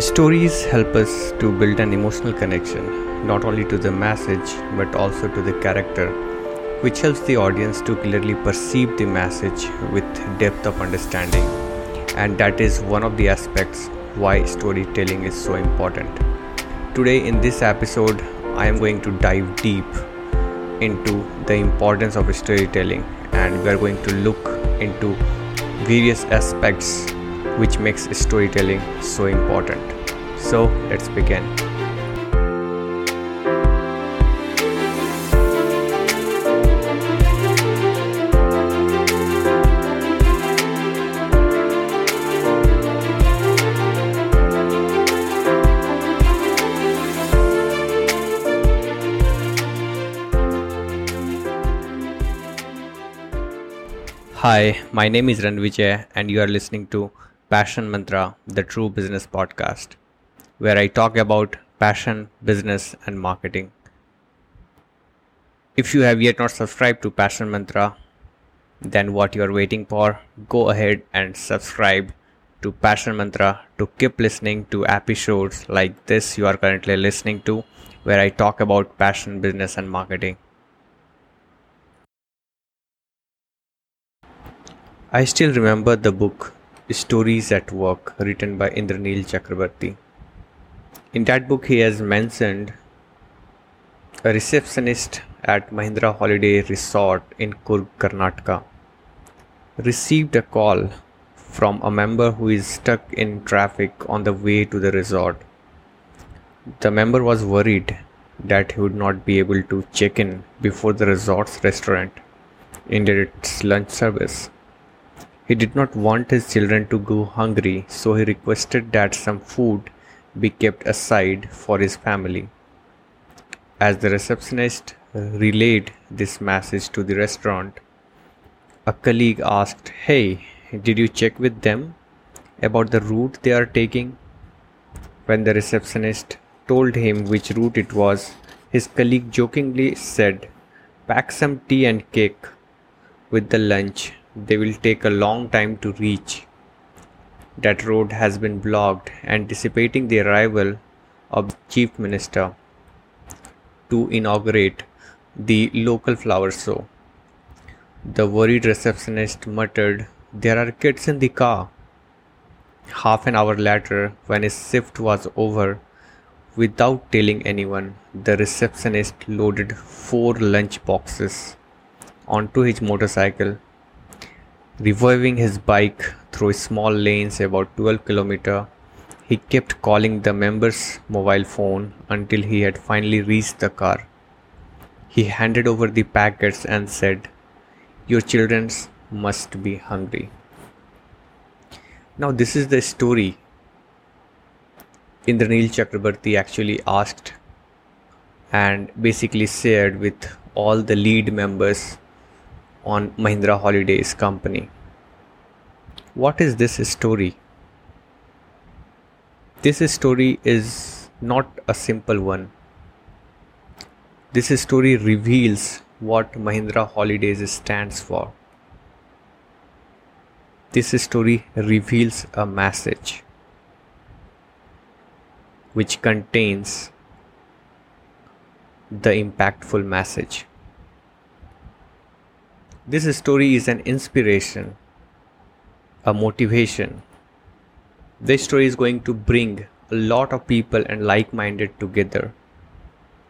Stories help us to build an emotional connection, not only to the message but also to the character, which helps the audience to clearly perceive the message with depth of understanding. And that is one of the aspects why storytelling is so important. Today, in this episode, I am going to dive deep into the importance of storytelling and we are going to look into various aspects which makes storytelling so important. So let's begin. Hi, my name is Ranvijay, and you are listening to Passion Mantra, the True Business Podcast, where I talk about passion, business, and marketing. If you have yet not subscribed to Passion Mantra, then what you are waiting for, go ahead and subscribe to Passion Mantra to keep listening to episodes like this you are currently listening to, where I talk about passion, business, and marketing. I still remember the book Stories at Work written by Indranil Chakraborty. In that book, he has mentioned a receptionist at Mahindra Holiday Resort in Coorg, Karnataka received a call from a member who is stuck in traffic on the way to the resort. The member was worried that he would not be able to check in before the resort's restaurant ended its lunch service. He did not want his children to go hungry, so he requested that some food be kept aside for his family. As the receptionist relayed this message to the restaurant, a colleague asked, Hey, did you check with them about the route they are taking? When the receptionist told him which route it was, his colleague jokingly said, Pack some tea and cake with the lunch they will take a long time to reach. That road has been blocked, anticipating the arrival of the Chief Minister to inaugurate the local flower show. The worried receptionist muttered, There are kids in the car. Half an hour later, when his shift was over, without telling anyone, the receptionist loaded four lunch boxes onto his motorcycle Reviving his bike through small lanes about 12 km, he kept calling the member's mobile phone until he had finally reached the car. He handed over the packets and said, Your children must be hungry. Now, this is the story Indranil Chakraborty actually asked and basically shared with all the lead members on Mahindra Holidays company. What is this story? This story is not a simple one. This story reveals what Mahindra Holidays stands for. This story reveals a message which contains the impactful message. This story is an inspiration, a motivation. This story is going to bring a lot of people and like minded together.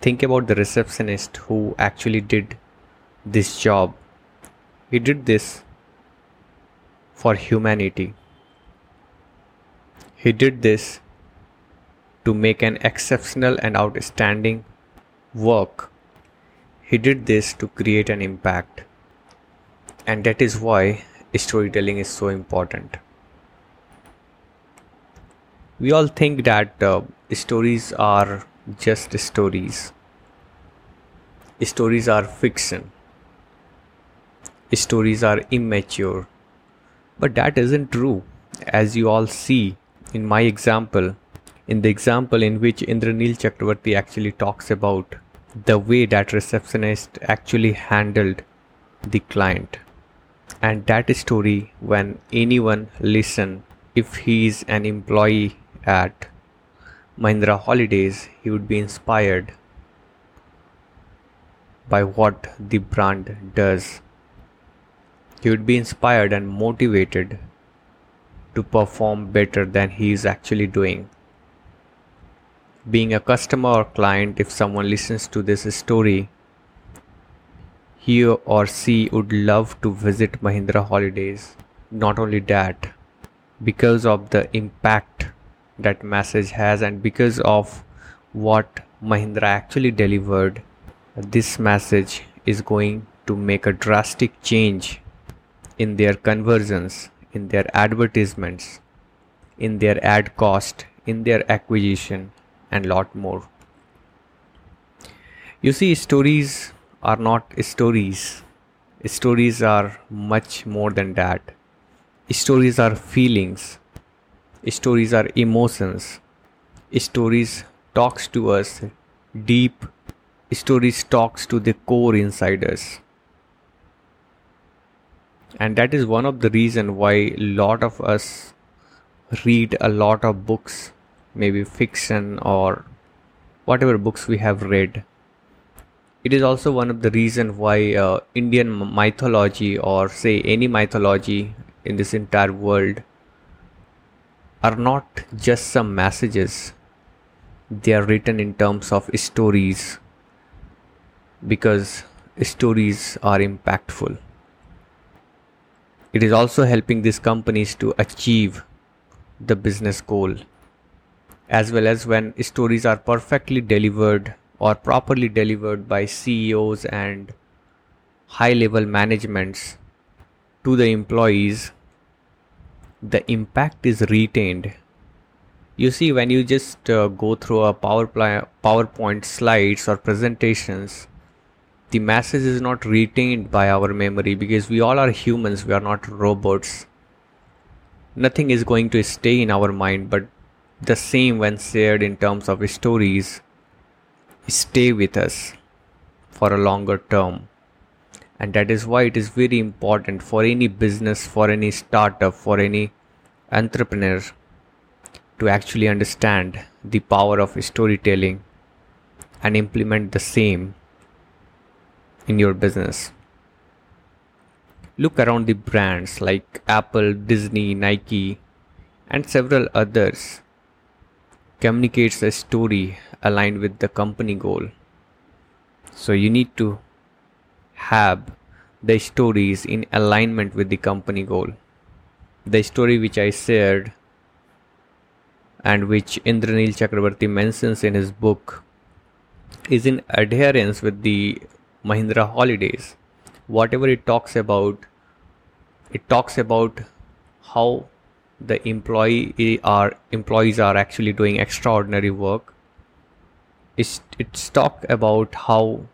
Think about the receptionist who actually did this job. He did this for humanity. He did this to make an exceptional and outstanding work. He did this to create an impact and that is why storytelling is so important. We all think that uh, stories are just stories. Stories are fiction. Stories are immature. But that isn't true. As you all see in my example in the example in which Indranil Chakraborty actually talks about the way that receptionist actually handled the client and that story when anyone listen if he is an employee at Mahindra Holidays, he would be inspired by what the brand does. He would be inspired and motivated to perform better than he is actually doing. Being a customer or client, if someone listens to this story, he or she would love to visit Mahindra Holidays. Not only that, because of the impact that message has and because of what Mahindra actually delivered, this message is going to make a drastic change in their conversions, in their advertisements, in their ad cost, in their acquisition, and lot more. You see, stories are not stories. Stories are much more than that. Stories are feelings. Stories are emotions. Stories talks to us deep. Stories talks to the core inside us. And that is one of the reason why a lot of us read a lot of books, maybe fiction or whatever books we have read. It is also one of the reason why uh, Indian mythology or say any mythology in this entire world are not just some messages, they are written in terms of stories because stories are impactful. It is also helping these companies to achieve the business goal as well as when stories are perfectly delivered or properly delivered by CEOs and high level managements to the employees the impact is retained. You see when you just uh, go through a power powerpoint slides or presentations the message is not retained by our memory because we all are humans we are not robots. Nothing is going to stay in our mind but the same when shared in terms of stories stay with us for a longer term. And that is why it is very important for any business for any startup for any entrepreneur to actually understand the power of storytelling and implement the same in your business. Look around the brands like apple disney nike and several others communicates a story aligned with the company goal so you need to have the stories in alignment with the company goal. The story which I shared and which Indranil Chakraborty mentions in his book is in adherence with the Mahindra holidays. Whatever it talks about, it talks about how the employee eh, are employees are actually doing extraordinary work. It's, it's talk about how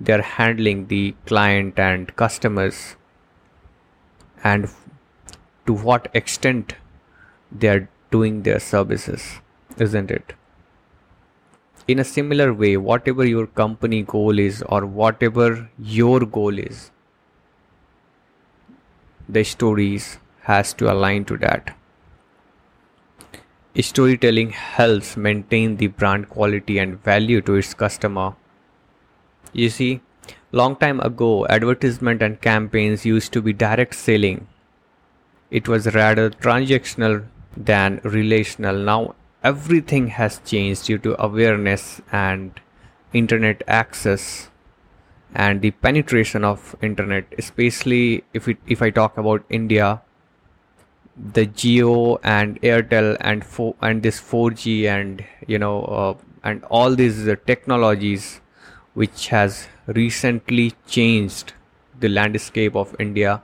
they're handling the client and customers and to what extent they're doing their services isn't it in a similar way whatever your company goal is or whatever your goal is the stories has to align to that storytelling helps maintain the brand quality and value to its customer you see, long time ago, advertisement and campaigns used to be direct selling. It was rather transactional than relational. Now everything has changed due to awareness and internet access and the penetration of internet especially if it if i talk about india the Jio and Airtel and fo- and this 4G and you know uh, and all these uh, technologies which has recently changed the landscape of India.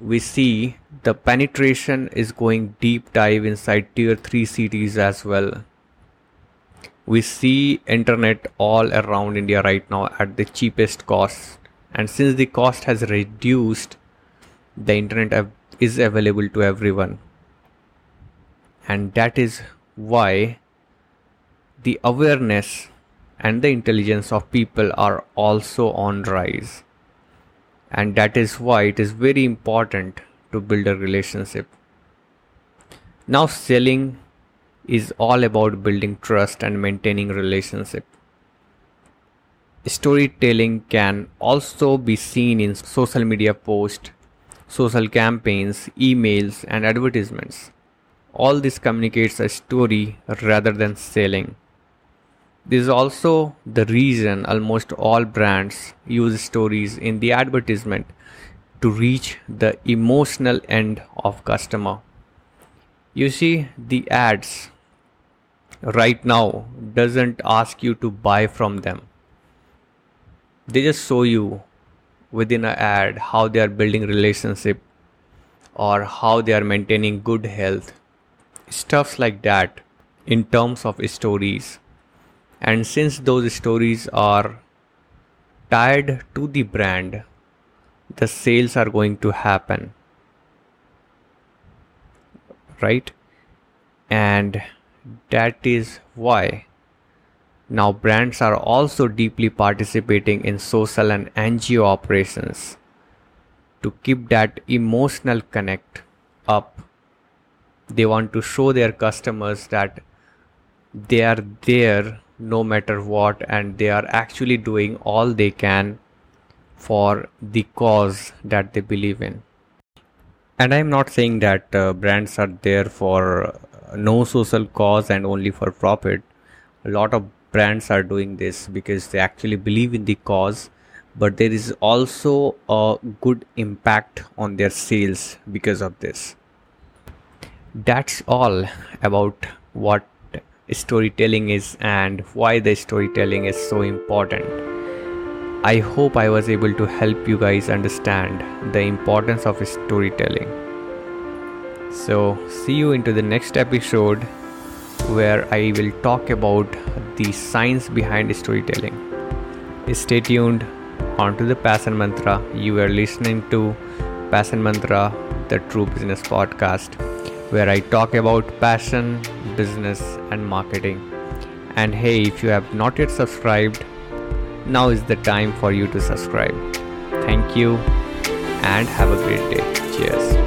We see the penetration is going deep dive inside tier 3 cities as well. We see internet all around India right now at the cheapest cost. And since the cost has reduced, the internet is available to everyone. And that is why the awareness and the intelligence of people are also on rise and that is why it is very important to build a relationship now selling is all about building trust and maintaining relationship. Storytelling can also be seen in social media posts, social campaigns, emails, and advertisements. All this communicates a story rather than selling. This is also the reason almost all brands use stories in the advertisement to reach the emotional end of customer. You see the ads right now doesn't ask you to buy from them. They just show you within an ad how they are building relationship or how they are maintaining good health. Stuffs like that in terms of stories. And since those stories are tied to the brand the sales are going to happen. Right? And that is why now brands are also deeply participating in social and NGO operations to keep that emotional connect up. They want to show their customers that they are there no matter what and they are actually doing all they can for the cause that they believe in. And i'm not saying that uh, brands are there for uh, no social cause and only for profit. A lot of brands are doing this because they actually believe in the cause but there is also a good impact on their sales because of this that's all about what storytelling is and why the storytelling is so important. I hope I was able to help you guys understand the importance of storytelling. So, see you into the next episode where I will talk about the science behind storytelling. Stay tuned onto the Passion Mantra. You are listening to Passion Mantra, the True Business Podcast where I talk about passion, business, and marketing. And hey, if you have not yet subscribed, now is the time for you to subscribe. Thank you and have a great day. Cheers.